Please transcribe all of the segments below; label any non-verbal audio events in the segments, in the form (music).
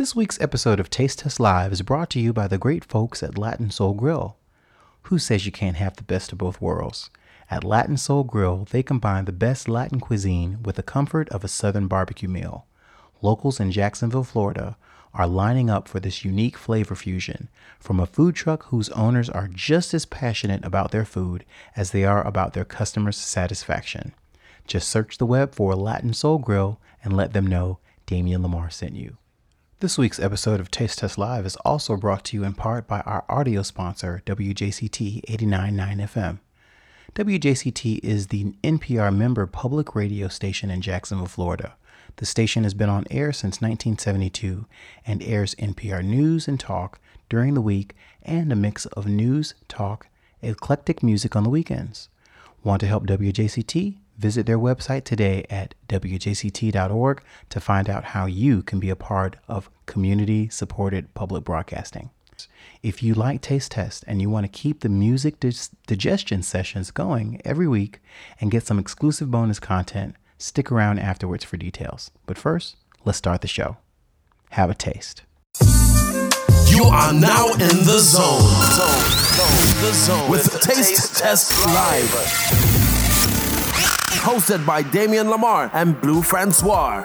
This week's episode of Taste Test Live is brought to you by the great folks at Latin Soul Grill. Who says you can't have the best of both worlds? At Latin Soul Grill, they combine the best Latin cuisine with the comfort of a Southern barbecue meal. Locals in Jacksonville, Florida, are lining up for this unique flavor fusion from a food truck whose owners are just as passionate about their food as they are about their customers' satisfaction. Just search the web for Latin Soul Grill and let them know Damian Lamar sent you. This week's episode of Taste Test Live is also brought to you in part by our audio sponsor, WJCT 89.9 FM. WJCT is the NPR member public radio station in Jacksonville, Florida. The station has been on air since 1972 and airs NPR news and talk during the week and a mix of news, talk, eclectic music on the weekends. Want to help WJCT? Visit their website today at wjct.org to find out how you can be a part of community supported public broadcasting. If you like Taste Test and you want to keep the music digestion sessions going every week and get some exclusive bonus content, stick around afterwards for details. But first, let's start the show. Have a taste. You are now in the zone. Zone. zone. The zone. With, With Taste, Taste Test Live hosted by Damian Lamar and Blue Francois.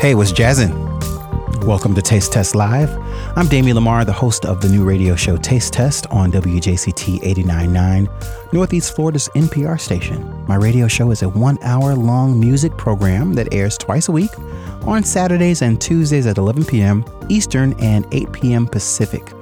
Hey, what's jazzin'? Welcome to Taste Test Live. I'm Damian Lamar, the host of the new radio show Taste Test on WJCT 89.9, Northeast Florida's NPR station. My radio show is a one hour long music program that airs twice a week on Saturdays and Tuesdays at 11 p.m. Eastern and 8 p.m. Pacific.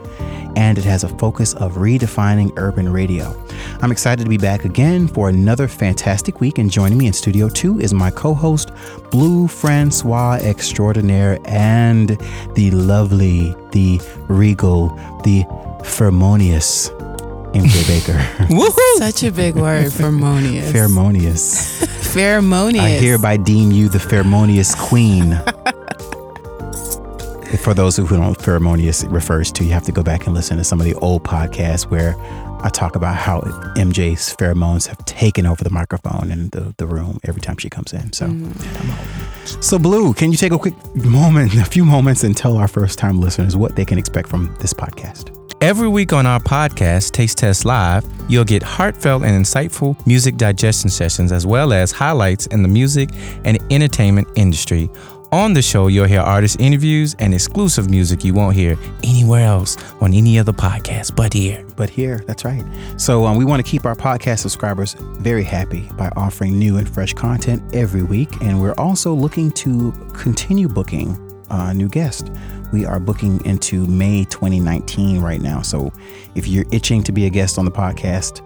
And it has a focus of redefining urban radio. I'm excited to be back again for another fantastic week. And joining me in Studio 2 is my co host, Blue Francois Extraordinaire, and the lovely, the regal, the pheromonious MJ Baker. (laughs) Woohoo! Such a big word, pheromonious. pheromonious. pheromonious. (laughs) I hereby deem you the pheromonious queen. (laughs) For those who don't know what pheromonious refers to, you have to go back and listen to some of the old podcasts where I talk about how MJ's pheromones have taken over the microphone and the, the room every time she comes in. So, mm. so Blue, can you take a quick moment, a few moments, and tell our first time listeners what they can expect from this podcast? Every week on our podcast, Taste Test Live, you'll get heartfelt and insightful music digestion sessions as well as highlights in the music and entertainment industry. On the show, you'll hear artist interviews and exclusive music you won't hear anywhere else on any other podcast but here. But here, that's right. So um, we want to keep our podcast subscribers very happy by offering new and fresh content every week. And we're also looking to continue booking uh, new guests we are booking into May 2019 right now. So if you're itching to be a guest on the podcast,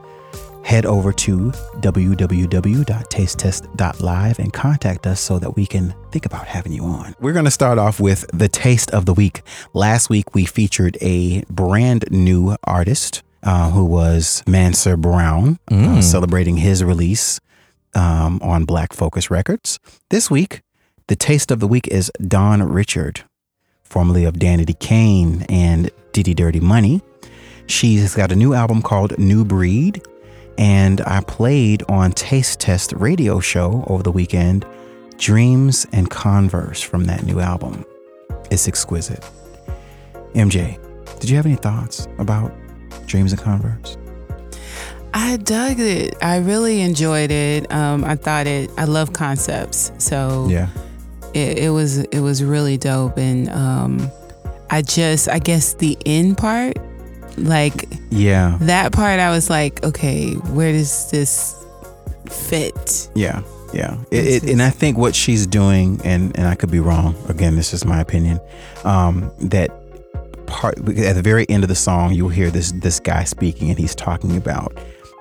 head over to www.tastetest.live and contact us so that we can think about having you on. We're going to start off with the taste of the week. Last week, we featured a brand new artist uh, who was Mansur Brown, uh, mm. uh, celebrating his release um, on Black Focus Records. This week, the taste of the week is Dawn Richard formerly of Danity Kane and Diddy Dirty Money. She's got a new album called New Breed, and I played on Taste Test radio show over the weekend Dreams and Converse from that new album. It's exquisite. MJ, did you have any thoughts about Dreams and Converse? I dug it. I really enjoyed it. Um, I thought it. I love concepts, so yeah it, it was it was really dope, and um, I just I guess the end part, like yeah, that part I was like, okay, where does this fit? Yeah. Yeah, it, it, and I think what she's doing, and and I could be wrong. Again, this is my opinion. Um, that part at the very end of the song, you'll hear this this guy speaking, and he's talking about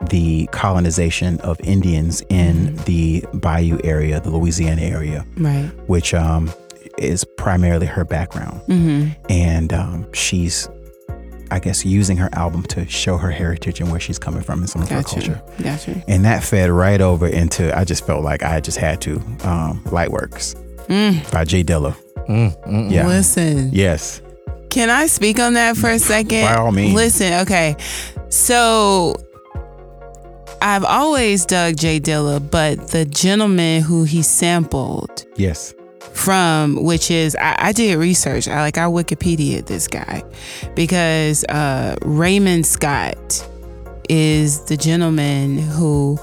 the colonization of Indians in mm-hmm. the Bayou area, the Louisiana area, right? Which um, is primarily her background, mm-hmm. and um, she's, I guess, using her album to show her heritage and where she's coming from and some of gotcha. her culture. Gotcha. And that fed right over into. I just felt like I just had to. Um, Lightworks mm. by J Dilla. Mm, yeah. Listen. Yes. Can I speak on that for a second? By all means. Listen. Okay. So I've always dug J Dilla, but the gentleman who he sampled Yes. from, which is I, I did research. I like I Wikipedia this guy because uh, Raymond Scott is the gentleman who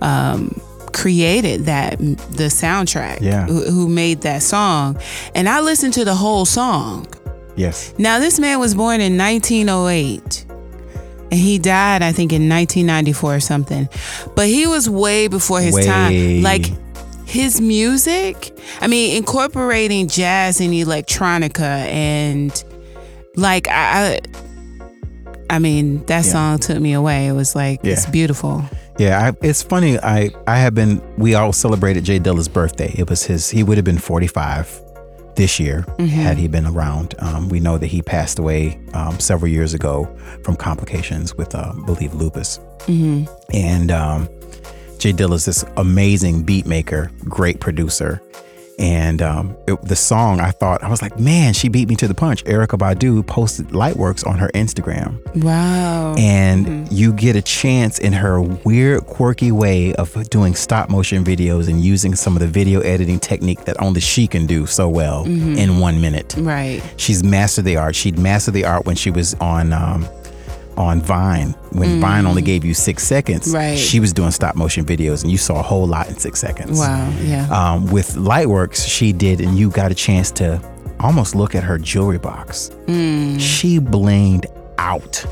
um, created that the soundtrack. Yeah. Who, who made that song, and I listened to the whole song. Yes. Now this man was born in 1908. And he died, I think, in 1994 or something. But he was way before his Way. time. Like his music, I mean, incorporating jazz and electronica and like I, I, I mean, that Yeah. song took me away. It was like it's beautiful. Yeah, I, it's funny. I I have been. We all celebrated J Dilla's birthday. It was his. He would have been 45 this year had he been around. Um, we know that he passed away um, several years ago from complications with, uh, I believe, lupus. And um, J Dilla's this amazing beat maker, great producer. And um, it, the song, I thought, I was like, man, she beat me to the punch. Erykah Badu posted Lightworks on her Instagram Wow. and you get a chance in her weird, quirky way of doing stop motion videos and using some of the video editing technique that only she can do so well in one minute. right. She's mastered the art. She'd mastered the art when she was on um, on Vine. When Vine only gave you six seconds, Right. she was doing stop motion videos, and you saw a whole lot in six seconds. Wow. Yeah. Um, with Lightworks, she did, and you got a chance to almost look at her jewelry box. She blinged out,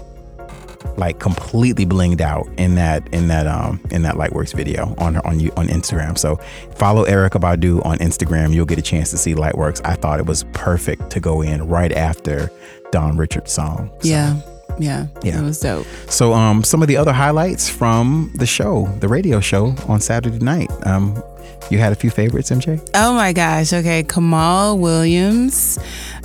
like completely blinged out in that in that um in that Lightworks video on her on you on Instagram. So follow Erykah Badu on Instagram. You'll get a chance to see Lightworks. I thought it was perfect to go in right after Dawn Richard's song. So- yeah. Yeah. Yeah. It was dope. so um, some of the other highlights from the show, the radio show on Saturday night. Um, you had a few favorites, MJ. Oh my gosh. Okay. Kamaal Williams,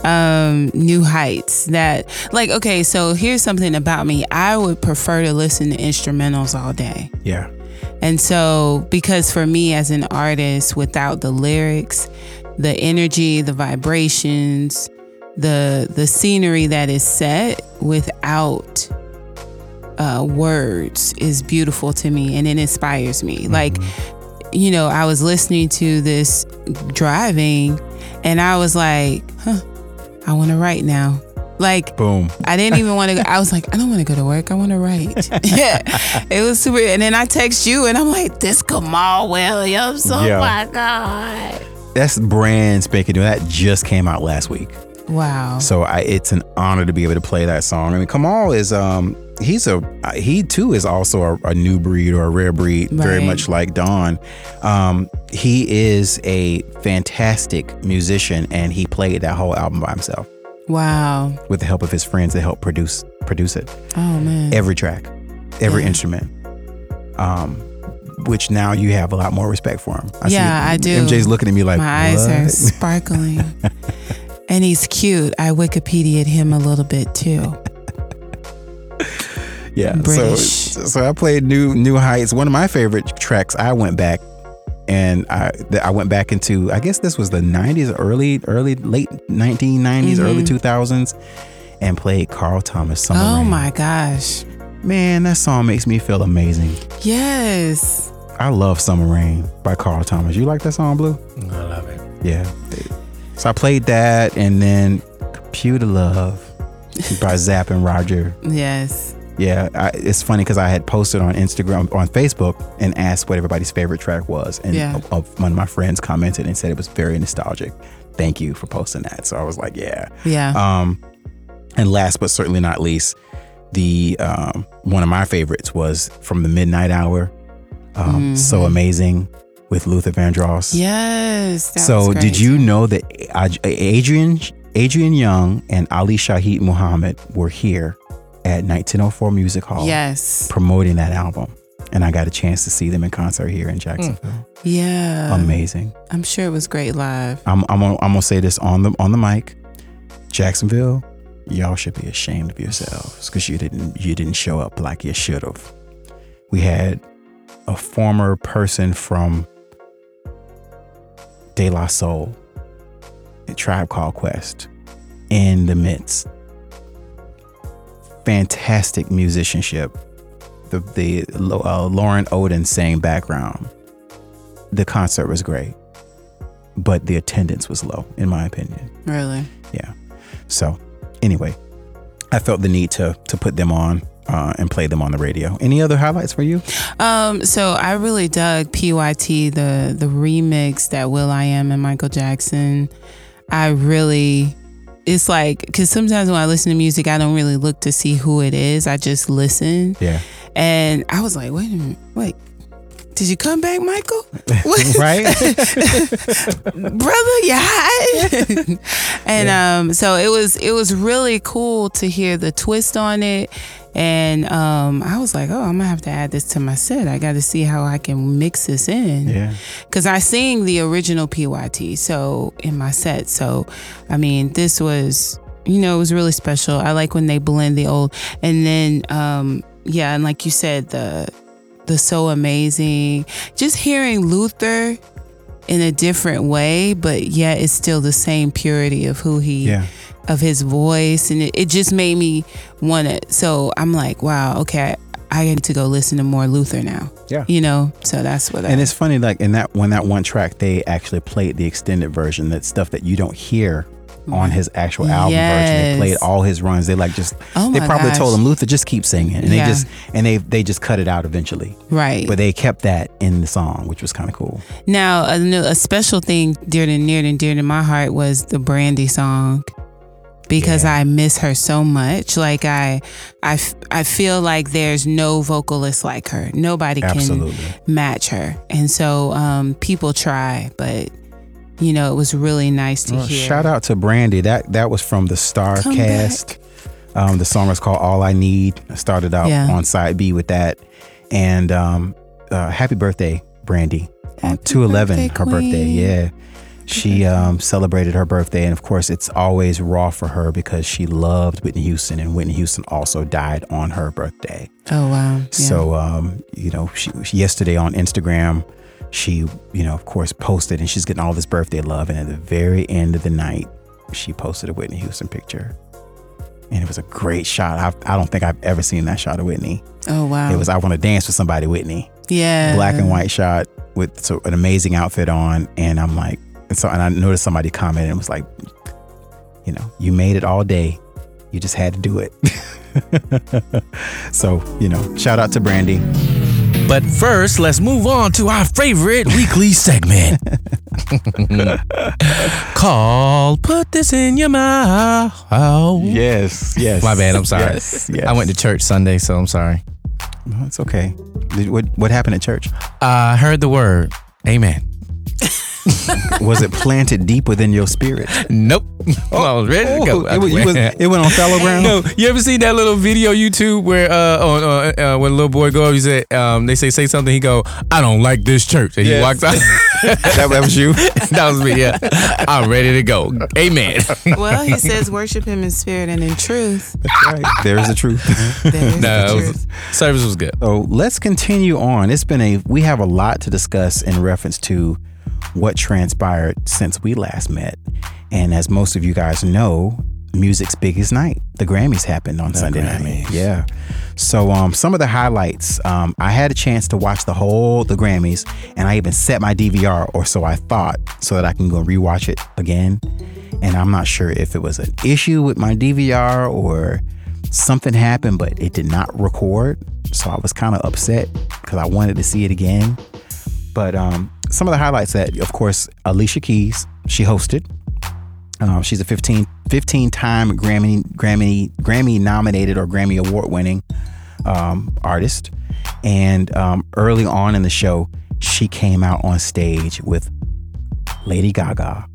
um, New Heights. That, like, okay, so here's something about me. I would prefer to listen to instrumentals all day. Yeah, And so, because for me as an artist, without the lyrics, the energy, the vibrations, the the scenery that is set without uh, words is beautiful to me, and it inspires me. Like, you know, I was listening to this driving, and I was like, "Huh, I want to write now." Like, boom. I didn't even want to. I was like, I don't want to go to work. I want to write. Yeah. (laughs) (laughs) It was super. And then I text you and I'm like, this Kamaal Williams. Oh Yeah. my God. That's brand spanking new. That just came out last week. Wow. So I, it's an honor to be able to play that song. I mean, Kamaal is um he's a he too is also a, a new breed or a rare breed, very much like Don. Um, he is a fantastic musician, and he played that whole album by himself Wow. with the help of his friends that helped produce produce it. Oh, man. Every track, every Yeah. instrument. Um, which now you have a lot more respect for him. I see Yeah, I do. MJ's looking at me like My eyes are "What?" (laughs) sparkling. And he's cute. I Wikipedia'd him a little bit too. (laughs) Yeah. British. So so I played New New Heights. One of my favorite tracks. I went back and I th- I went back into I guess this was the 90s, early early late 1990s, early 2000s, and played Carl Thomas Summer Mm-hmm. Oh Rain. my gosh. Man, that song makes me feel amazing. Yes. I love Summer Rain by Carl Thomas. You like that song, Blue? I love it. Yeah. So I played that and then Computer Love by (laughs) Zapp and Roger. Yes. Yeah, I, it's funny because I had posted on Instagram, on Facebook, and asked what everybody's favorite track was, and Yeah. of- of- one of my friends commented and said it was very nostalgic. Thank you for posting that. So I was like, yeah. Yeah. Um, and last but certainly not least, the um, one of my favorites was from the Midnight Hour. Um, So amazing with Luther Vandross. yes. So great. did you know that Adrian Adrian Younge and Ali Shaheed Muhammad were here at 1904 Music Hall Yes. promoting that album? And I got a chance to see them in concert here in Jacksonville. Mm. Yeah. Amazing. I'm sure it was great live. I'm I'm gonna, I'm gonna say this on the on the mic. Jacksonville, y'all should be ashamed of yourselves because you didn't you didn't show up like you should have. We had a former person from De La Soul, a tribe called Quest, in the midst. Fantastic musicianship, the the uh, Loren Oden sang background, the concert was great, but the attendance was low, in my opinion. Really? Yeah. So, anyway, I felt the need to to put them on uh, and play them on the radio. Any other highlights for you? Um, so I really dug PYT, the the remix that Will I Am and Michael Jackson. I really it's like because sometimes when I listen to music, I don't really look to see who it is. I just listen. Yeah. And I was like, wait a minute, wait. Did you come back, Michael? (laughs) right, (laughs) brother, yeah. (laughs) and yeah. um, so it was it was really cool to hear the twist on it, and um, I was like, oh, I'm gonna have to add this to my set. I got to see how I can mix this in. Yeah. Because I sing the original PYT so in my set. So, I mean, this was, you know, it was really special. I like when they blend the old, and then, um, yeah, and like you said, the the so amazing. Just hearing Luther in a different way, but yet it's still the same purity of who he. Yeah of his voice and it, it just made me want it. so i'm like wow okay I need to go listen to more Luther now. Yeah. You know, so that's what And I, it's funny, like in that when that one track they actually played the extended version, that stuff that you don't hear on his actual album yes. version. They played all his runs. They like just oh they probably gosh. told him Luther just keep singing. And Yeah. they just and they they just cut it out eventually. right. But they kept that in the song, which was kind of cool. now, a, a special thing dear to near and dear to my heart was the Brandy song. Because Yeah. I miss her so much, like I, I, I feel like there's no vocalist like her. Nobody Absolutely. can match her, and so um, people try, but you know it was really nice to Well, hear. shout out to Brandy. That that was from the Star Come Cast. Um, the song was called "All I Need." I started out Yeah. on side B with that, and um, uh, happy birthday, Brandy! On Happy two eleven, her birthday. Yeah, she um, celebrated her birthday, and of course, it's always raw for her because she loved Whitney Houston, and Whitney Houston also died on her birthday. Oh wow! Yeah. So, um, you know, she, she- yesterday on Instagram, she, you know, of course, posted and she's getting all this birthday love. And at the very end of the night, she posted a Whitney Houston picture. And it was a great shot. I, I don't think I've ever seen that shot of Whitney. oh wow! It was, I want to dance with somebody, Whitney. yeah, Black and white shot with so, an amazing outfit on. And I'm like, and so, and I noticed somebody commented and was like, you know, you made it all day. You just had to do it. (laughs) so, you know, shout out to Brandy. But first, let's move on to our favorite weekly segment. (laughs) Call Put This in Your Mouth. Yes, yes. My bad, I'm sorry. Yes, yes. I went to church Sunday, so I'm sorry. No, it's okay. Did- What what happened at church? I heard the word. Amen. (laughs) Was it planted deep within your spirit? Nope. Oh, (laughs) I was ready to go. Oh, it, was, was- it went on fallow ground. No, you ever seen that little video YouTube where uh on uh, uh when a little boy go, he said um they say say something, he go, I don't like this church, and he Yes. walks out. (laughs) that, that was you. that was me. Yeah, I'm ready to go. Amen. well, he says worship him in spirit and in truth. That's right. There's the truth. There's no, the it was- truth. service was good. So let's continue on. It's been a we have a lot to discuss in reference to what transpired since we last met. And as most of you guys know, music's biggest night. The Grammys happened on Sunday night. Yeah. So um some of the highlights, um, I had a chance to watch the whole the Grammys and I even set my DVR or so I thought so that I can go rewatch it again. And I'm not sure if it was an issue with my DVR or something happened, but it did not record. So I was kind of upset because I wanted to see it again. But um, some of the highlights that, of course, Alicia Keys, she hosted. Um, she's a 15, 15 time Grammy, Grammy, Grammy nominated or Grammy award winning um, artist. And um, early on in the show, she came out on stage with Lady Gaga,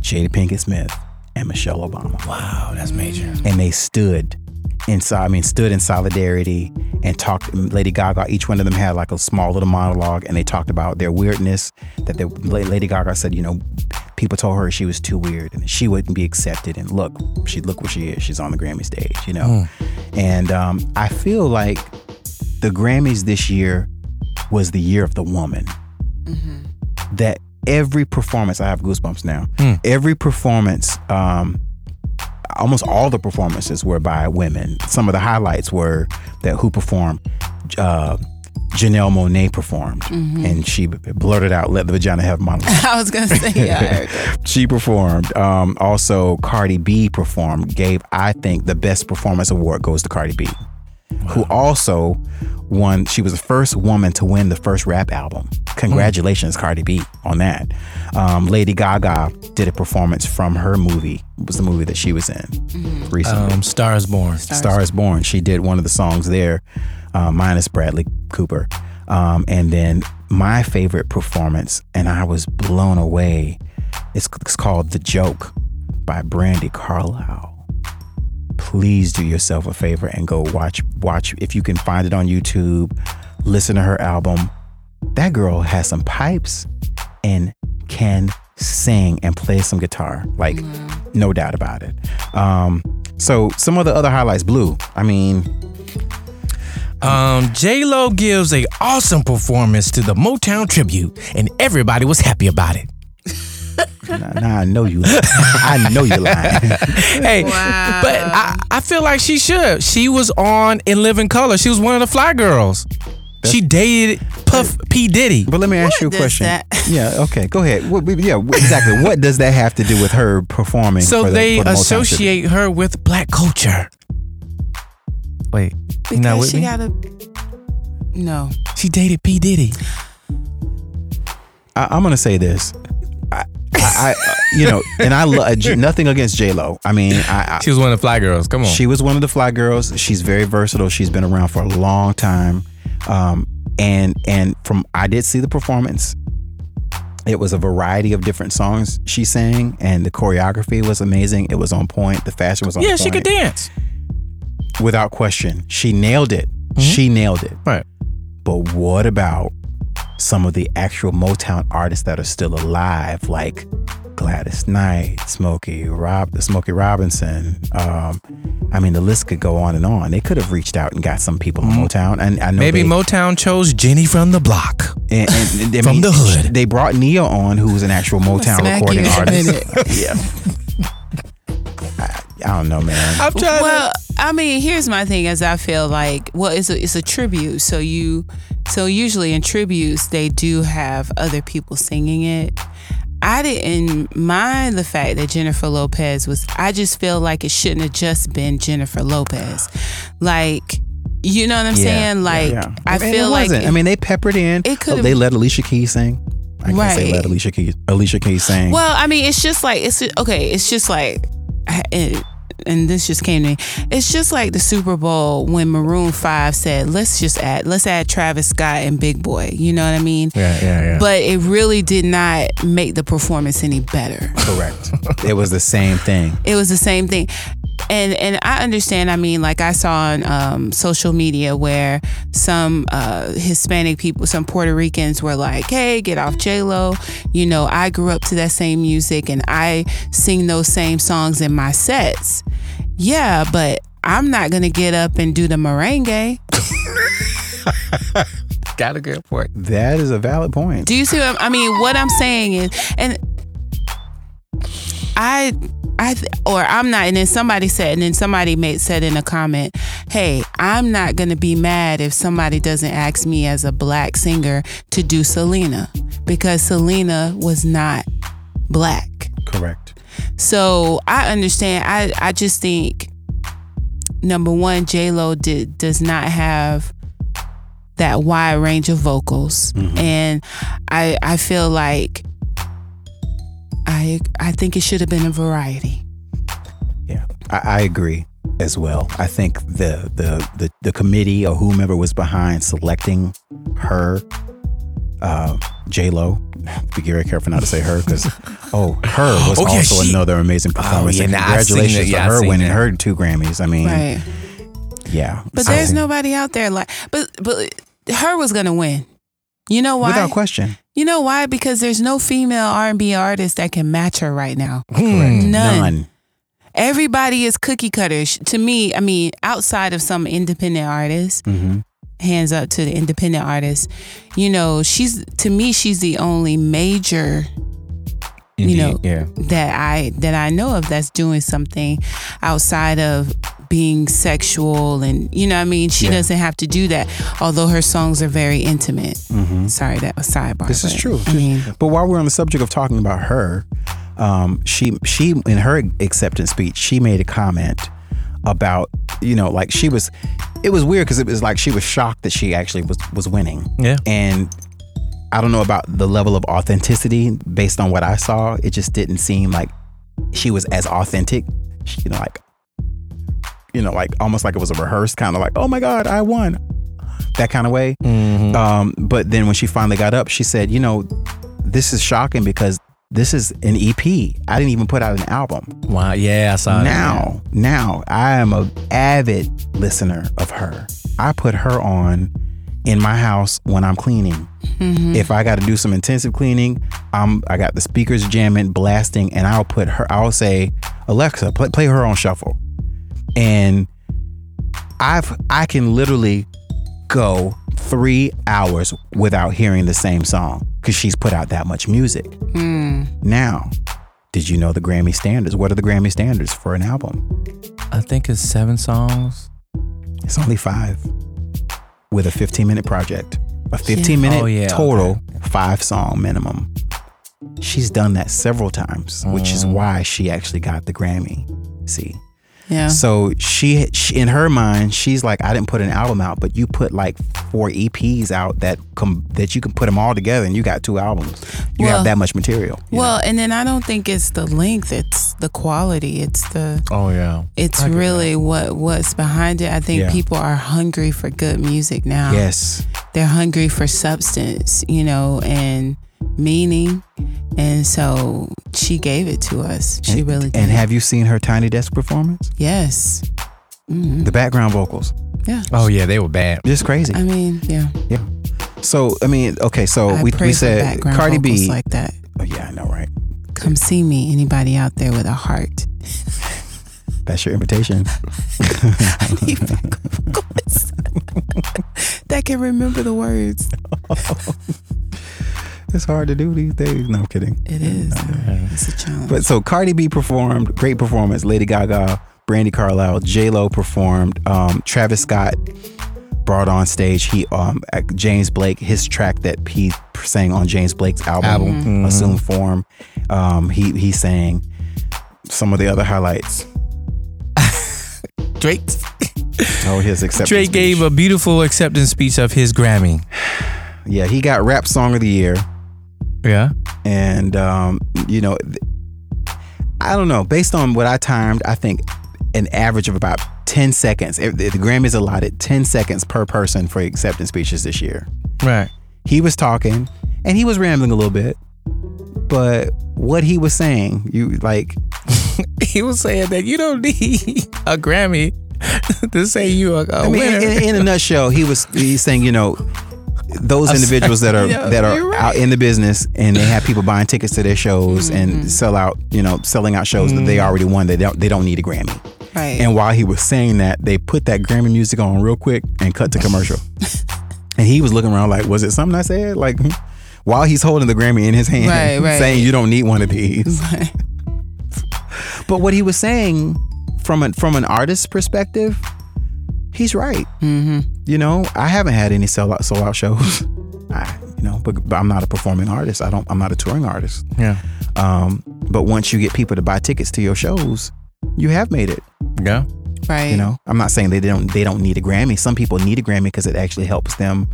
Jada Pinkett Smith, and Michelle Obama Wow, that's major. and they stood inside I mean stood in solidarity and talked Lady Gaga each one of them had like a small little monologue and they talked about their weirdness that they, Lady Gaga said you know people told her she was too weird and she wouldn't be accepted and look she look where she is she's on the Grammy stage you know? And um, I feel like the Grammys this year was the year of the woman. That every performance I have goosebumps now. Hmm. every performance um, almost all the performances were by women. Some of the highlights were that who performed. Uh, Janelle Monáe performed, and she blurted out, "Let the vagina have my." (laughs) I was gonna say, yeah, I heard that. (laughs) she performed. Um, also, Cardi B performed. Gave I think the best performance award goes to Cardi B, who also won. She was the first woman to win the first rap album. Congratulations, Cardi B, on that. Um, Lady Gaga did a performance from her movie. It was the movie that she was in recently. Um, Stars Born. Star is Born. She did one of the songs there, uh, minus Bradley Cooper. Um, and then my favorite performance, and I was blown away. It's, it's called "The Joke" by Brandi Carlile. Please do yourself a favor and go watch watch if you can find it on YouTube. Listen to her album. That girl has some pipes and can sing and play some guitar. Like, no doubt about it. Um, so some of the other highlights, Blue. I mean, Um, J Lo gives a awesome performance to the Motown tribute, and everybody was happy about it. (laughs) now, now I know you. I know you lying. (laughs) hey, Wow. but I, I feel like she should. She was on In Living Color. She was one of the fly girls. she dated Puff P Diddy. But let me ask you a question. that- (laughs) Yeah, okay, go ahead. What, yeah, exactly. What does that have to do with her performing? So the- they the associate her with black culture. Wait, you not Because with she me? got a no. she dated P Diddy. I, I'm gonna say this. I, I, I you know, and I love nothing against J Lo. I mean, I, I She was one of the fly girls. Come on. She was one of the fly girls. She's very versatile. She's been around for a long time. Um, and and from I did see the performance. It was a variety of different songs she sang, and the choreography was amazing. It was on point. The fashion was on point. yeah, point. she could dance. without question. She nailed it. Mm-hmm. She nailed it. Right. But what about some of the actual Motown artists that are still alive, like Gladys Knight, Smokey Rob, Smokey Robinson? Um, I mean, the list could go on and on. They could have reached out and got some people on Motown, and I know. Maybe they, Motown chose Jenny from the block. and, and, and (laughs) From mean, the hood. They brought Ne-Yo on, who was an actual Motown recording you in a artist. (laughs) yeah. I, I don't know, man. I'm trying Well, I mean, here's my thing: as I feel like, well, it's a it's a tribute. So you, so usually in tributes they do have other people singing it. I didn't mind the fact that Jennifer Lopez was. I just feel like it shouldn't have just been Jennifer Lopez. Like, you know what I'm saying? Like, I And feel it like wasn't. I mean, they peppered in. It could've- oh, They let Alicia Keys sing. I can say Right. let Alicia Keys. Alicia Keys sing. Well, I mean, it's just like it's okay. It's just like, it, and this just came to me. It's just like the Super Bowl when Maroon Five said, "Let's just add, let's add Travis Scott and Big Boi." You know what I mean? Yeah, yeah, yeah. But it really did not make the performance any better. correct. (laughs) it was the same thing. It was the same thing. And and I understand. I mean, like I saw on um, social media where some uh, Hispanic people, some Puerto Ricans were like, "Hey, get off J Lo." You know, I grew up to that same music, and I sing those same songs in my sets. Yeah, but I'm not gonna get up and do the merengue. (laughs) Got a good point. That is a valid point. Do you see? What I'm, I mean, what I'm saying is, and I, I, th- or I'm not. And then somebody said, and then somebody made said in a comment, "Hey, I'm not gonna be mad if somebody doesn't ask me as a black singer to do Selena because Selena was not black." correct. So I understand. I I just think number one, J Lo did does not have that wide range of vocals, mm-hmm. and I I feel like I I think it should have been a variety. Yeah, I, I agree as well. I think the, the the the committee or whomever was behind selecting her, uh, J Lo. (laughs) Be very careful not to say her because (laughs) oh, her was Oh, yeah, also she- another amazing performance. yeah, and nah, congratulations it. to Yeah, her winning that. her two Grammys. I mean, Right. yeah, But So- there's nobody out there like but but her was gonna win. You know why? without question. You know why? Because there's no female R&B artist that can match her right now. Correct. None. None. Everybody is cookie cutters. To me, I mean, outside of some independent artists, Mhm. hands up to the independent artists. You know, she's to me, she's the only major you know yeah. that I that I know of that's doing something outside of being sexual and you know what I mean she Yeah. doesn't have to do that although her songs are very intimate. Sorry that was sidebar. Mm-hmm. This is true. I mean But while we're on the subject of talking about her, um, she she in her acceptance speech, she made a comment about you know like she was. It was weird because it was like she was shocked that she actually was was winning. Yeah. And I don't know about the level of authenticity based on what I saw. It just didn't seem like she was as authentic. She, you know, like you know, like almost like it was a rehearsed kind of like, oh my god, I won, that kind of way. Mm-hmm. Um, but then when she finally got up, she said, you know, this is shocking because this is an EP. I didn't even put out an album. Wow. Yeah, I saw. Now, now I am a avid listener of her. I put her on in my house when I'm cleaning. Mm-hmm. If I got to do some intensive cleaning, I'm I got the speakers jamming, blasting, and I'll put her. I'll say, Alexa, play, play her on shuffle, and I've I can literally go three hours without hearing the same song because she's put out that much music. Hmm. Now, did you know the Grammy standards? What are the Grammy standards for an album? I think it's seven songs. It's only five with a 15 minute project. A 15 minute Oh, yeah, total, five song minimum. She's done that several times, which Mm. is why she actually got the Grammy. See? Yeah. So she, she, in her mind, she's like, I didn't put an album out, but you put like four EPs out that com- that you can put them all together, and you got two albums. You Well- have that much material. you know? Well, and then I don't think it's the length, it's the quality. It's the Oh yeah. it's I get really what what's behind it. I think Yeah. people are hungry for good music now. yes, They're hungry for substance, you know, and meaning. And so she gave it to us. She and, really did. And have you seen her Tiny Desk performance? yes. Mm-hmm. The background vocals, Yeah. Oh yeah, they were bad. just crazy. I mean, yeah. yeah. So I mean, okay, so I we pray we for said background Cardi vocals B. like that. oh yeah, I know, right? Come see me. Anybody out there with a heart? That's your invitation. (laughs) that can remember the words. (laughs) It's hard to do these days. No I'm kidding. It is. It's a challenge. But so Cardi B performed, great performance. Lady Gaga, Brandi Carlile, J Lo performed. Um, Travis Scott brought on stage. He um James Blake, his track that he sang on James Blake's album, Album. Mhm. Assume Form. Um, he he sang some of the other highlights. (laughs) Drake. (laughs) Oh, his acceptance. Drake gave a beautiful acceptance speech of his Grammy. yeah. He got Rap Song of the Year. Yeah. and um, you know, I don't know. Based on what I timed, I think an average of about ten seconds. If the Grammys allotted ten seconds per person for acceptance speeches this year. Right. He was talking, and he was rambling a little bit, but what he was saying, you like, (laughs) He was saying that you don't need a Grammy (laughs) to say you are a I mean, winner. in, in a nutshell, he was (laughs) he's saying, you know. Those individuals that (laughs) are that you're right. out in the business and they have people buying tickets to their shows mm-hmm. and sell out, you know, selling out shows that they mm. already won. They don't they don't need a Grammy. right. And while he was saying that, they put that Grammy music on real quick and cut to commercial. (laughs) and he was looking around like, was it something I said? Like, hmm. while he's holding the Grammy in his hand, Right, right. saying you don't need one of these. (laughs) But what he was saying from an from an artist's perspective, he's right. mm-hmm. You know, I haven't had any sell out sold out shows. (laughs) I, you know, but, but I'm not a performing artist. I don't. I'm not a touring artist. yeah. Um, but once you get people to buy tickets to your shows, you have made it. Yeah. Right. You know, I'm not saying they don't they don't need a Grammy. Some people need a Grammy because it actually helps them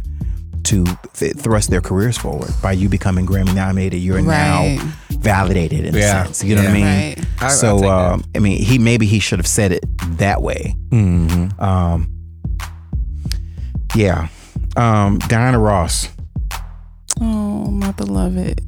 to th- thrust their careers forward. By you becoming Grammy nominated, you're Right. now validated in Yeah. a sense. You know what I mean? Right. I- I so, take um, I mean, he maybe he should have said it that way. Mm-hmm. Um, yeah. Um, Diana Ross. Oh, my beloved.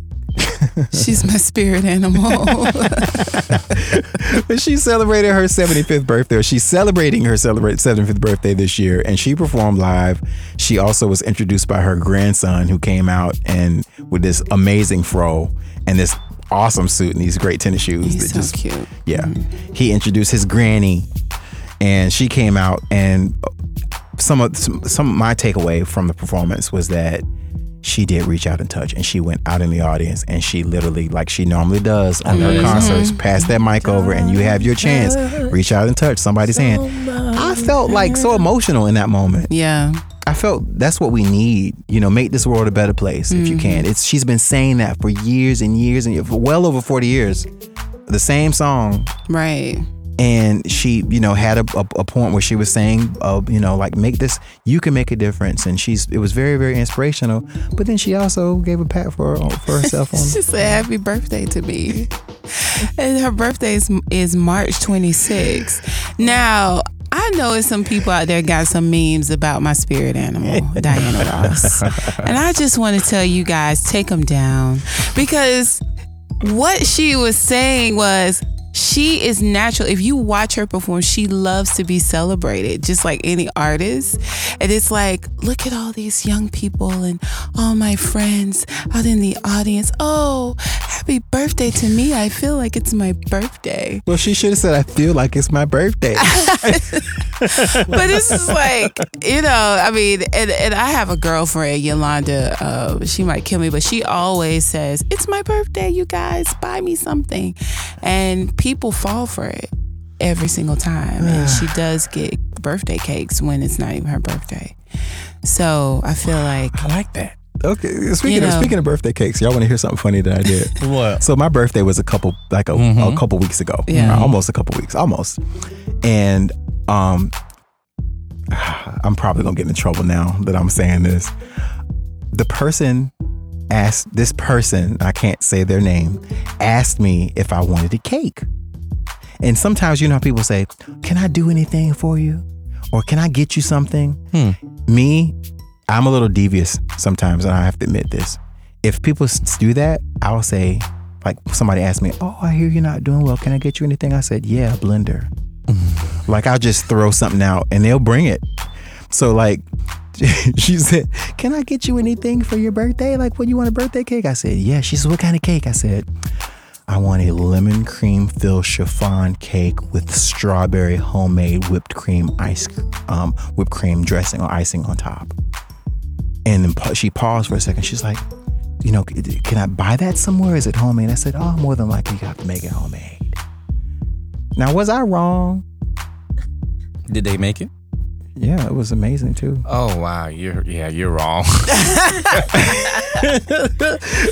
She's my spirit animal. (laughs) she celebrated her 75th birthday. She's celebrating her celebrate 75th birthday this year, and she performed live. She also was introduced by her grandson, who came out and with this amazing fro and this awesome suit and these great tennis shoes. He's so cute. Yeah, he introduced his granny, and she came out. And some of some, some of my takeaway from the performance was that she did reach out and touch, and she went out in the audience, and she literally, like she normally does on her mm-hmm. concerts, pass that mic over, and you have your chance. Reach out and touch somebody's hand. I felt like so emotional in that moment. Yeah. I felt that's what we need. You know, make this world a better place if you can. Mm-hmm. It's she's been saying that for years and years and years, well over forty years. The same song, Right. And she, you know, had a, a, a point where she was saying, uh, you know, like make this, you can make a difference, and she's it was very very inspirational. But then she also gave a pat for for herself (laughs) on. She said happy birthday to me. and her birthday is, is March 26th. Now, I know it's some people out there got some memes about my spirit animal, (laughs) Diana Ross. And I just want to tell you guys, take them down. Because what she was saying was she is natural. If you watch her perform, she loves to be celebrated, just like any artist. And it's like, look at all these young people and all my friends out in the audience. Oh, happy birthday to me. I feel like it's my birthday. Well, she should have said, "I feel like it's my birthday." (laughs) (laughs) but it's just like you know i mean and, and i have a girlfriend yolanda uh, she might kill me but she always says it's my birthday you guys buy me something and people fall for it every single time and she does get birthday cakes when it's not even her birthday so i feel like I like that. okay, speaking You of speaking of birthday cakes, y'all want to hear something funny that I did? (laughs) What? So my birthday was a couple like a, a couple weeks ago. Yeah. Uh, almost a couple weeks, almost. And um (sighs) I'm probably going to get in trouble now that I'm saying this. The person asked this person, I can't say their name, asked me if I wanted a cake. And sometimes you know how people say, "Can I do anything for you?" or "Can I get you something?" Hmm. Me, I'm a little devious sometimes, and I have to admit this. If people do that, I'll say, like somebody asked me, "Oh, I hear you're not doing well. Can I get you anything?" I said, "Yeah, a blender." Mm. like I'll just throw something out, and they'll bring it. So like, (laughs) she said, "Can I get you anything for your birthday? Like, what you want a birthday cake?" I said, "Yeah." She said, "What kind of cake?" I said, I want a lemon cream filled chiffon cake with strawberry homemade whipped cream ice, um, whipped cream dressing or icing on top. And then she paused for a second. She's like, you know, can I buy that somewhere? Is it homemade? I said, oh, more than likely you have to make it homemade. Now, was I wrong? Did they make it? Yeah, it was amazing too. Oh wow, you're yeah, you're wrong. (laughs) (laughs)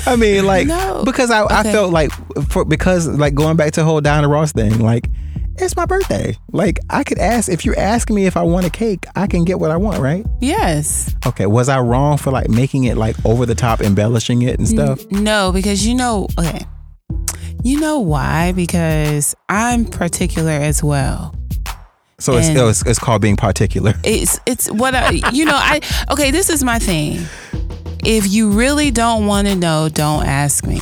I mean, like, No. because I, I felt like, for because like going back to the whole Diana Ross thing, like, it's my birthday. Like, I could ask if you're asking me if I want a cake, I can get what I want, right? yes Okay, was I wrong for like making it like over the top, embellishing it and stuff? No, because you know, okay. You know why? Because I'm particular as well. So it's, oh, it's it's called being particular. (laughs) It's it's what I you know, I okay, this is my thing. If you really don't want to know, don't ask me.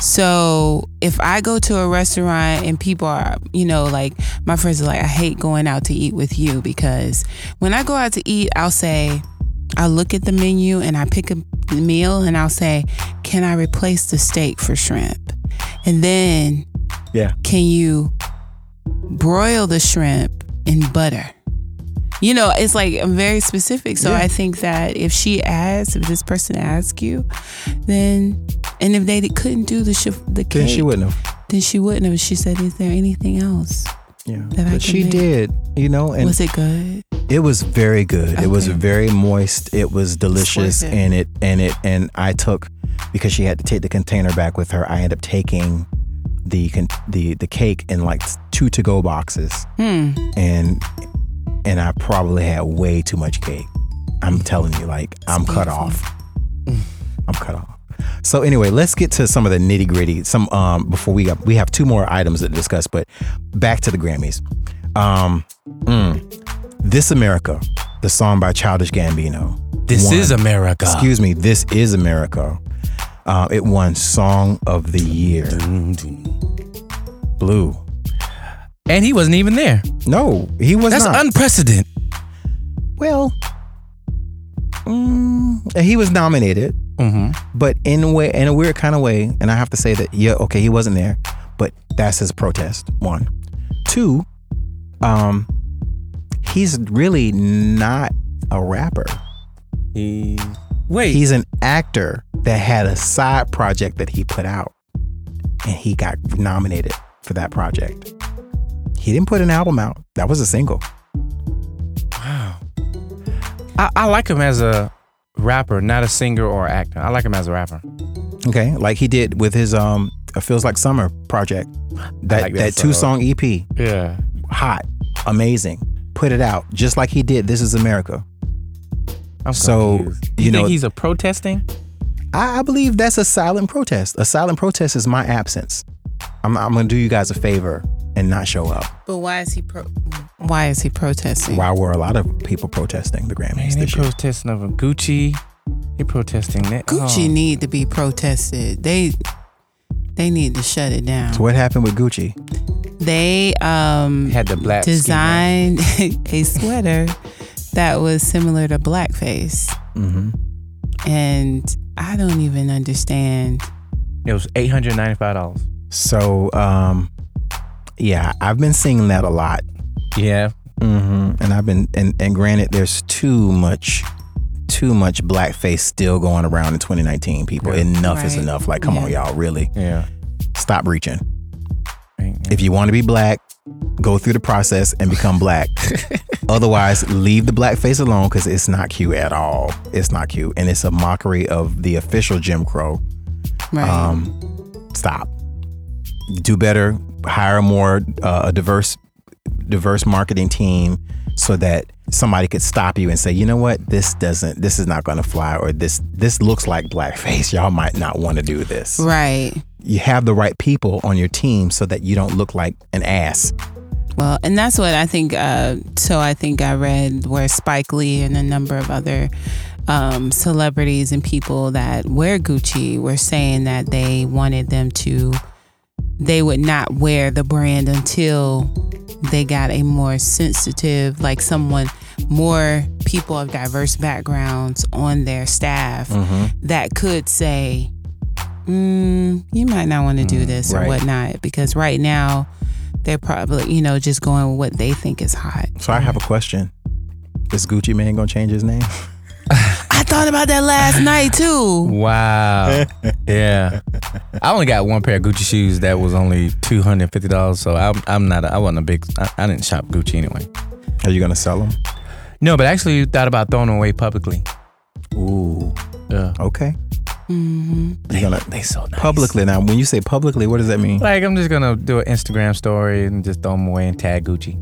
So if I go to a restaurant and people are, you know, like my friends are like, I hate going out to eat with you because when I go out to eat, I'll say, I'll look at the menu and I pick a meal and I'll say, Can I replace the steak for shrimp? And then Yeah. can you broil the shrimp in butter? You know, it's like I'm very specific. So Yeah. I think that if she asks, if this person asks you, then and if they couldn't do the shif- the cake, Then she wouldn't have. Then she wouldn't have. She said, "Is there anything else? Yeah. That I But she make. did, you know, and Was it good?" It was very good. It was very moist. It was delicious, it. and it and it and I took because she had to take the container back with her. I ended up taking the the the cake in like two to go boxes, Hmm. and and I probably had way too much cake. I'm telling you, like I'm cut off. I'm cut off. So anyway, let's get to some of the nitty gritty. Some um before we got we have two more items to discuss, but back to the Grammys. Um, mm, this America, the song by Childish Gambino. This won- is America. Excuse me, this is America. Uh, it won Song of the Year. Blue. And he wasn't even there. No, he was That's not. unprecedented. well, mm, he was nominated. Mm-hmm. but in a way, in a weird kind of way, and I have to say that yeah, okay, he wasn't there, but that's his protest. One, two, um, he's really not a rapper. He Wait. He's an actor that had a side project that he put out, and he got nominated for that project. He didn't put an album out. That was a single. I, I like him as a rapper, not a singer or actor. I like him as a rapper. Okay, like he did with his um "It Feels Like Summer" project. That like that, that two song EP, Yeah. hot, amazing. Put it out just like he did. This is America. I'm So, confused. you you, know- think he's a protesting? I, I believe that's a silent protest. A silent protest is my absence. I'm, I'm gonna do you guys a favor and not show up. But why is he pro? Why is he protesting? Why were a lot of people protesting the Grammys Man, they protesting over Gucci. They protesting that. Gucci Oh. need to be protested. They they need to shut it down. So what happened with Gucci? They um had the black ski designed (laughs) a sweater that was similar to blackface, hmm and I don't even understand. It was eight hundred ninety five dollars. So um, yeah, I've been seeing that a lot. Yeah. hmm And I've been and and granted, there's too much. Too much blackface still going around in 2019. People, Yeah. enough is enough. Like, come on, y'all, really Yeah. stop reaching. Right, If you want to be black, go through the process and become black. (laughs) Otherwise, leave the blackface alone because it's not cute at all. It's not cute, and it's a mockery of the official Jim Crow. Right. Um, stop. Do better. Hire more uh, a diverse, diverse marketing team so that somebody could stop you and say, you know what, this doesn't, this is not going to fly, or this this looks like blackface. (laughs) Y'all might not want to do this right. you have the right people on your team so that you don't look like an ass. Well, and that's what I think. Uh, so I think I read where Spike Lee and a number of other um, celebrities and people that wear Gucci were saying that they wanted them to, they would not wear the brand until they got a more sensitive, like someone, more people of diverse backgrounds on their staff that could say, mm, you might not want to do this or whatnot. Because right now, they're probably, you know, just going with what they think is hot. So I have a question. Is Gucci Mane gonna change his name? (laughs) I thought about that last night too. Wow. (laughs) yeah. I only got one pair of Gucci shoes that was only two hundred fifty dollars. So I'm I'm not a, I wasn't a big I, I didn't shop Gucci anyway. Are you gonna sell them? No, but actually you thought about throwing them away publicly. Ooh, Yeah. okay. hmm You're gonna They so nice. publicly now. When you say publicly, what does that mean? Like I'm just gonna do an Instagram story and just throw them away and tag Gucci.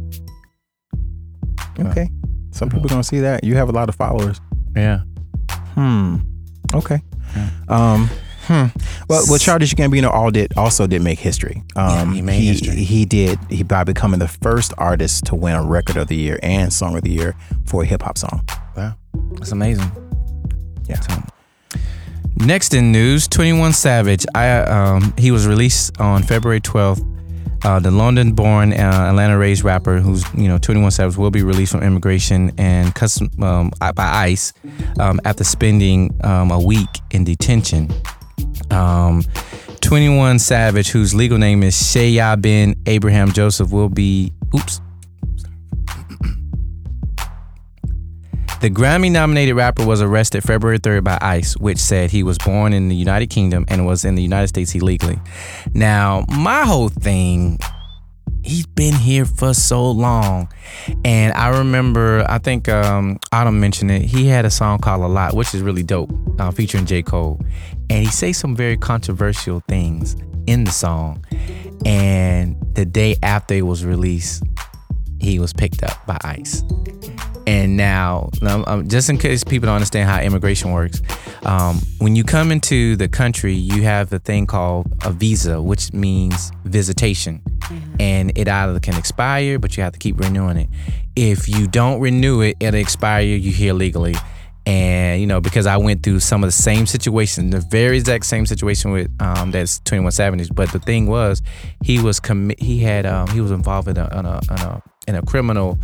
Okay. Some people gonna see that. You have a lot of followers. Yeah. Hmm. Okay. Um. Hmm. Well, well, Childish Gambino all did also did make history. Um, Yeah, he made history. He did. He by becoming the first artist to win a Record of the Year and Song of the Year for a hip hop song. Wow. That's amazing. Yeah. So, next in news, 21 Savage. I um he was released on February 12th. Uh, the London-born, uh, Atlanta-raised rapper, who's you know 21 Savage, will be released from immigration and custom um, by ICE um, after spending um, a week in detention. Um, 21 Savage, whose legal name is Shéyaa bin Abraham Joseph, will be. Oops. The Grammy nominated rapper was arrested February 3rd by ICE, which said he was born in the United Kingdom and was in the United States illegally. Now, my whole thing, he's been here for so long. And I remember, I think um, Autumn mentioned it, he had a song called A Lot, which is really dope, uh, featuring J. Cole. And he says some very controversial things in the song. And the day after it was released, he was picked up by ICE. And now, um, just in case people don't understand how immigration works, um, when you come into the country, you have a thing called a visa, which means visitation. And it either can expire, but you have to keep renewing it. If you don't renew it, it'll expire you here legally. And you know, because I went through some of the same situation, the very exact same situation with um, that's Twenty One Savage. But the thing was, he was commit. He had um, he was involved in a in a, in a, in a criminal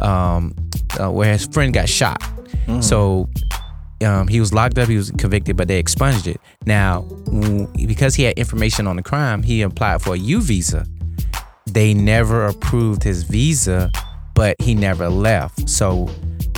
um, uh, where his friend got shot. So um, he was locked up. He was convicted, but they expunged it. Now, because he had information on the crime, he applied for a U visa. They never approved his visa, but he never left. So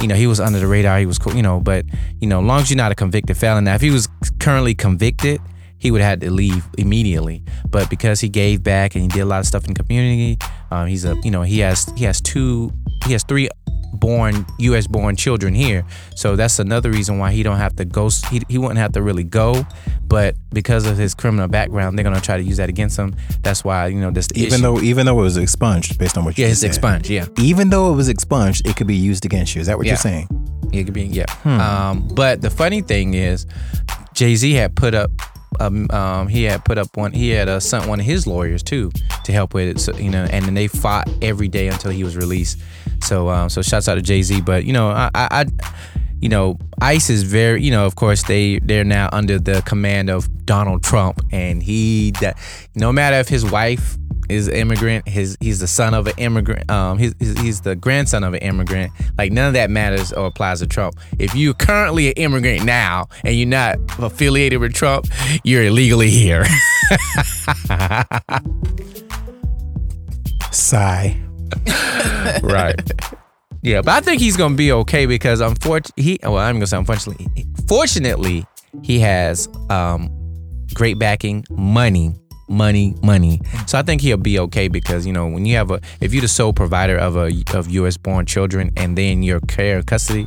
you know, he was under the radar. He was cool, you know, but you know, as long as you're not a convicted felon. Now, if he was currently convicted, he would have had to leave immediately. But because he gave back and he did a lot of stuff in the community, um, he's a, you know, he has he has two, he has three born U.S. born children here. So that's another reason why he don't have to go. He, he wouldn't have to really go, but because of his criminal background, they're gonna try to use that against him. That's why you know this. Even issue. though even though it was expunged based on what you yeah, it's expunged. Yeah, Even though it was expunged, it could be used against you. Is that what Yeah. you're saying? it could be. Yeah. Um, but the funny thing is, Jay Z had put up. Um, um, he had put up one. He had uh, sent one of his lawyers too to help with it. So you know, and then they fought every day until he was released. So um, so shouts out to Jay Z. But you know, I, I, I, you know, ICE is very. You know, of course they they're now under the command of Donald Trump, and he no matter if his wife is immigrant, his he's the son of an immigrant. Um, he's he's he's the grandson of an immigrant. Like none of that matters or applies to Trump. If you're currently an immigrant now and you're not affiliated with Trump, you're illegally here. (laughs) Sigh. (laughs) right. Yeah, but I think he's gonna be okay because unfortunately, he well, I'm gonna say unfortunately, fortunately, he has um great backing, money, money, money. So I think he'll be okay because you know when you have a if you're the sole provider of a of U.S. born children and then your care and custody,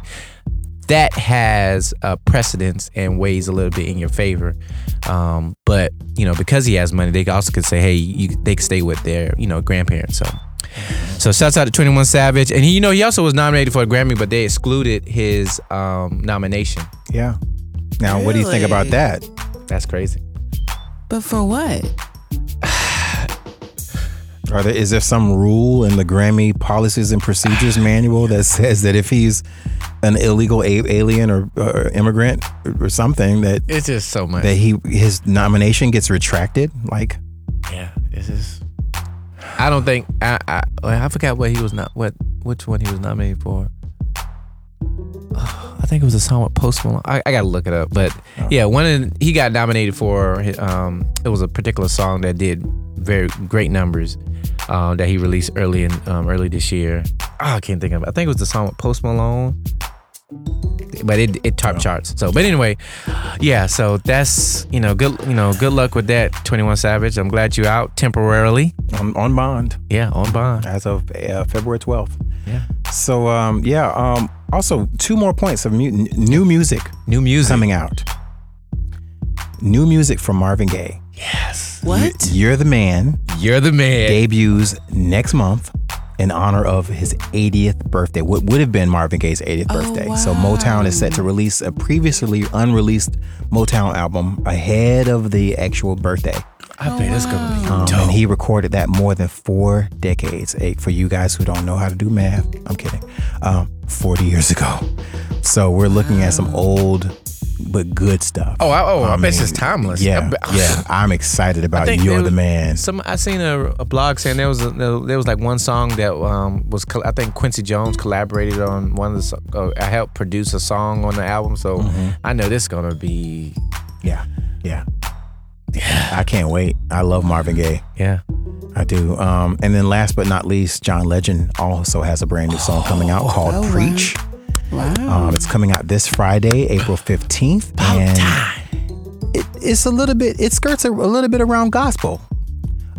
that has a precedence and weighs a little bit in your favor. Um, but you know because he has money, they also could say, hey, you, they can stay with their you know grandparents. So. So shouts out to 21 Savage. And he, you know, he also was nominated for a Grammy, but they excluded his um, nomination. Yeah. Now, what do you think about that? That's crazy. But for what? (sighs) Are there is there some rule in the Grammy policies and procedures manual that (laughs) says that if he's an illegal a- alien or, or immigrant or something that It's just so much. that he his nomination gets retracted? Like, yeah, it's just. I don't think I, I I forgot what he was not what which one he was nominated for. (sighs) Oh, I think it was a song with Post Malone. I, I gotta look it up, but yeah, one he got nominated for. Um, it was a particular song that did very great numbers uh, that he released early in um, early this year. Oh, I can't think of it. I think it was the song with Post Malone, but it it top charts. So, but anyway, yeah. So that's you know good you know good luck with that. Twenty One Savage. I'm glad you out temporarily. on, on bond Yeah, on bond. as of uh, February 12th. Yeah. So, um, yeah. Um, also, two more points of mu- new music New music coming out. New music from Marvin Gaye. Yes. What? You're the man. You're the man. debuts next month in honor of his 80th birthday. What would have been Marvin Gaye's 80th Oh, birthday. So. Motown is set to release a previously unreleased Motown album ahead of the actual birthday. I bet it's gonna be Um, dope. and he recorded that more than four decades. For you guys who don't know how to do math, I'm kidding. Um, 40 years ago. So we're looking at some old but good stuff. Oh, I, oh, I, bet mean, it's timeless. Yeah, (laughs) yeah. I'm excited about You're there the was- Man. Some I seen a, a blog saying there was a, there was like one song that um was I think Quincy Jones collaborated on one of the uh, I helped produce a song on the album, so Mm-hmm. I know this is gonna be Yeah, yeah. I can't wait. I love Marvin Gaye. yeah. I do. Um, and then last but not least, John Legend also has a brand new song coming out called Oh. Preach. Wow. Um, it's coming out this Friday, April 15th. and It, it's a little bit, it skirts a, a little bit around gospel.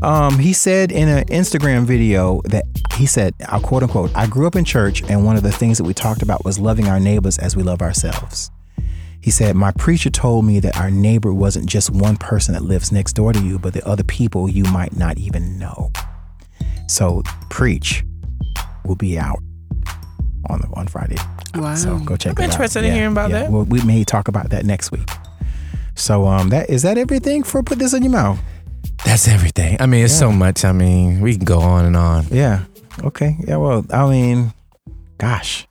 Um, he said in an Instagram video that he said, I'll quote unquote, I grew up in church, and one of the things that we talked about was loving our neighbors as we love ourselves. He said, My preacher told me that our neighbor wasn't just one person that lives next door to you, but the other people you might not even know. So, Preach will be out on the, on Friday. Wow. So go check I'm it out. interested in hearing about that. Well, we may talk about that next week. So um, that is that everything for put this in your mouth. That's everything. I mean, it's so much. I mean, we can go on and on. Yeah. Okay. Yeah. Well, I mean, gosh,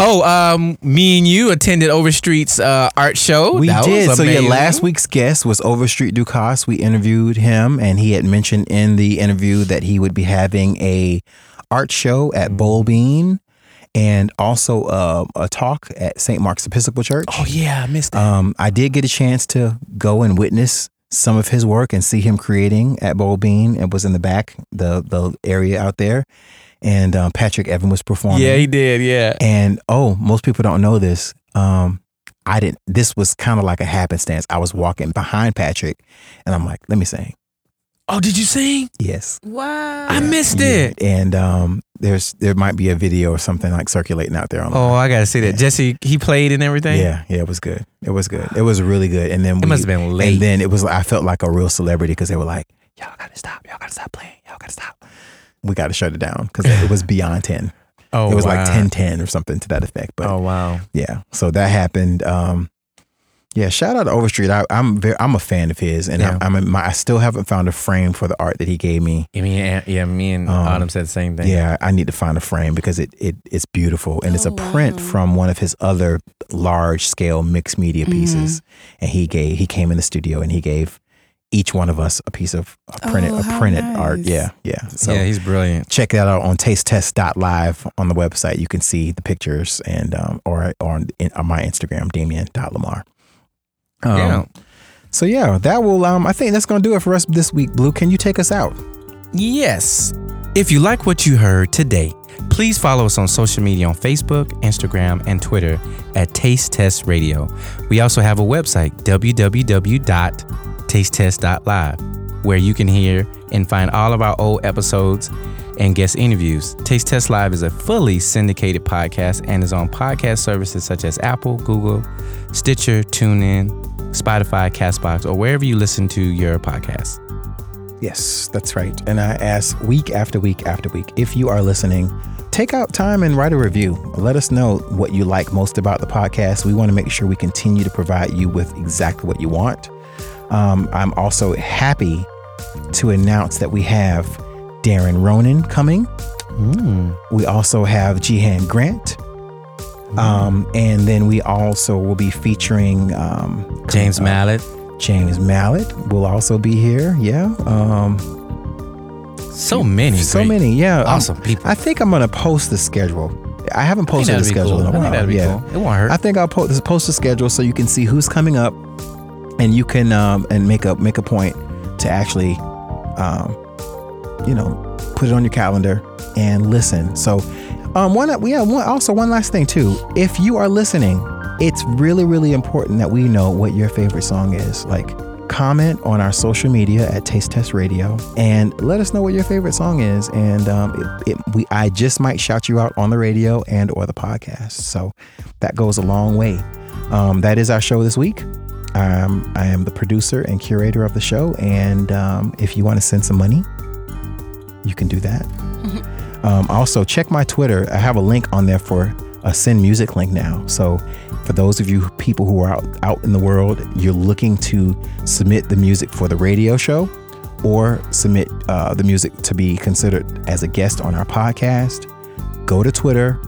Oh, um, me and you attended Overstreet's uh, art show. we That did. So yeah, last week's guest was Overstreet Ducasse. We interviewed him, and he had mentioned in the interview that he would be having a art show Mm. at Bold Bean, and also uh, a talk at St. Mark's Episcopal Church. Oh yeah, I missed that. Um, I did get a chance to go and witness some of his work and see him creating at Bold Bean. It was in the back, the the area out there, and um, Patrick Evan was performing. Yeah, he did. Yeah. And oh, most people don't know this. Um, I didn't. This was kind of like a happenstance. I was walking behind Patrick, and I'm like, "Let me sing." Oh, did you sing? Yes. Wow. I missed Yeah. it. And um, there's there might be a video or something like circulating out there on. Oh, I gotta see that. Jesse, he played and everything. Yeah, yeah, it was good. It was good. It was really good. And then It must have been late. And then it was. I felt like a real celebrity because they were like, "Y'all gotta stop. Y'all gotta stop playing. Y'all gotta stop." We got to shut it down because it was beyond ten. (laughs) Oh, it was like wow. 10 10 or something to that effect. But Oh wow. yeah, so that happened. Um, yeah, shout out to Overstreet. I, I'm very, I'm a fan of his, and Yeah. I, I'm a, my, I still haven't found a frame for the art that he gave me. I mean, yeah, yeah, me and Um, Autumn said the same thing. Yeah, I need to find a frame because it, it it's beautiful and it's a Oh, print wow. from one of his other large scale mixed media pieces. And he gave he came in the studio and he gave each one of us a piece of a printed Oh, a how printed art. Yeah, yeah. So yeah, he's brilliant. check that out on tastetest.live on the website. You can see the pictures and um, or or on, in, on my Instagram, Damien.lamar. Um, yeah. So yeah, that will um I think that's gonna do it for us this week, Blue. Can you take us out? Yes. If you like what you heard today, please follow us on social media on Facebook, Instagram, and Twitter at Taste Test Radio. We also have a website, www.tastetest.live, where you can hear and find all of our old episodes and guest interviews. Taste Test Live is a fully syndicated podcast and is on podcast services such as Apple, Google, Stitcher, TuneIn, Spotify, Castbox, or wherever you listen to your podcast. Yes, that's right. And I ask week after week after week if you are listening, take out time and write a review. Let us know what you like most about the podcast. We want to make sure we continue to provide you with exactly what you want. Um, I'm also happy to announce that we have Darren Ronan coming. We also have Jihan Grant. Um, and then we also will be featuring um, James uh, Mallet. James Mallet will also be here. Yeah. Um, So many. so great, many. Yeah. Um, Awesome people. I think I'm gonna post the schedule. I haven't I posted the schedule cool. in a I think while. that'd be yeah. cool. It won't hurt. I think I'll post post the schedule so you can see who's coming up, and you can um, and make a make a point to actually, um, you know, put it on your calendar and listen. So, um, one we have one also one last thing too. If you are listening, it's really really important that we know what your favorite song is. Like comment on our social media at Taste Test Radio and let us know what your favorite song is. And um, it, it, we I just might shout you out on the radio and or the podcast. So that goes a long way. Um, that is our show this week. Um, I am the producer and curator of the show, and um, if you want to send some money, you can do that. Um, also, check my Twitter. I have a link on there for a send music link now. So, for those of you people who are out, out in the world, you're looking to submit the music for the radio show or submit uh, the music to be considered as a guest on our podcast, go to Twitter.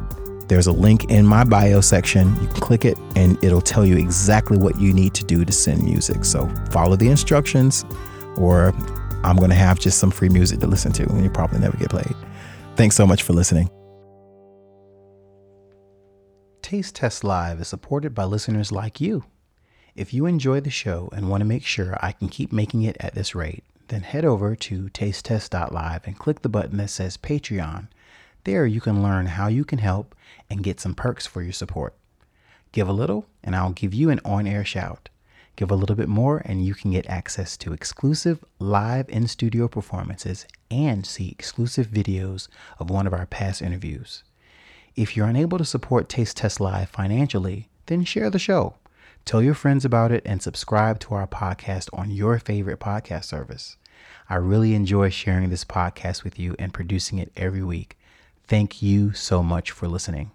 There's a link in my bio section. You can click it and it'll tell you exactly what you need to do to send music. So, follow the instructions, or I'm going to have just some free music to listen to and you probably never get played. Thanks so much for listening. Taste Test Live is supported by listeners like you. If you enjoy the show and want to make sure I can keep making it at this rate, then head over to tastetest.live and click the button that says Patreon. There you can learn how you can help and get some perks for your support. Give a little, and I'll give you an on air shout. Give a little bit more, and you can get access to exclusive live in studio performances and see exclusive videos of one of our past interviews. If you're unable to support Taste Test Live financially, then share the show. Tell your friends about it and subscribe to our podcast on your favorite podcast service. I really enjoy sharing this podcast with you and producing it every week. Thank you so much for listening.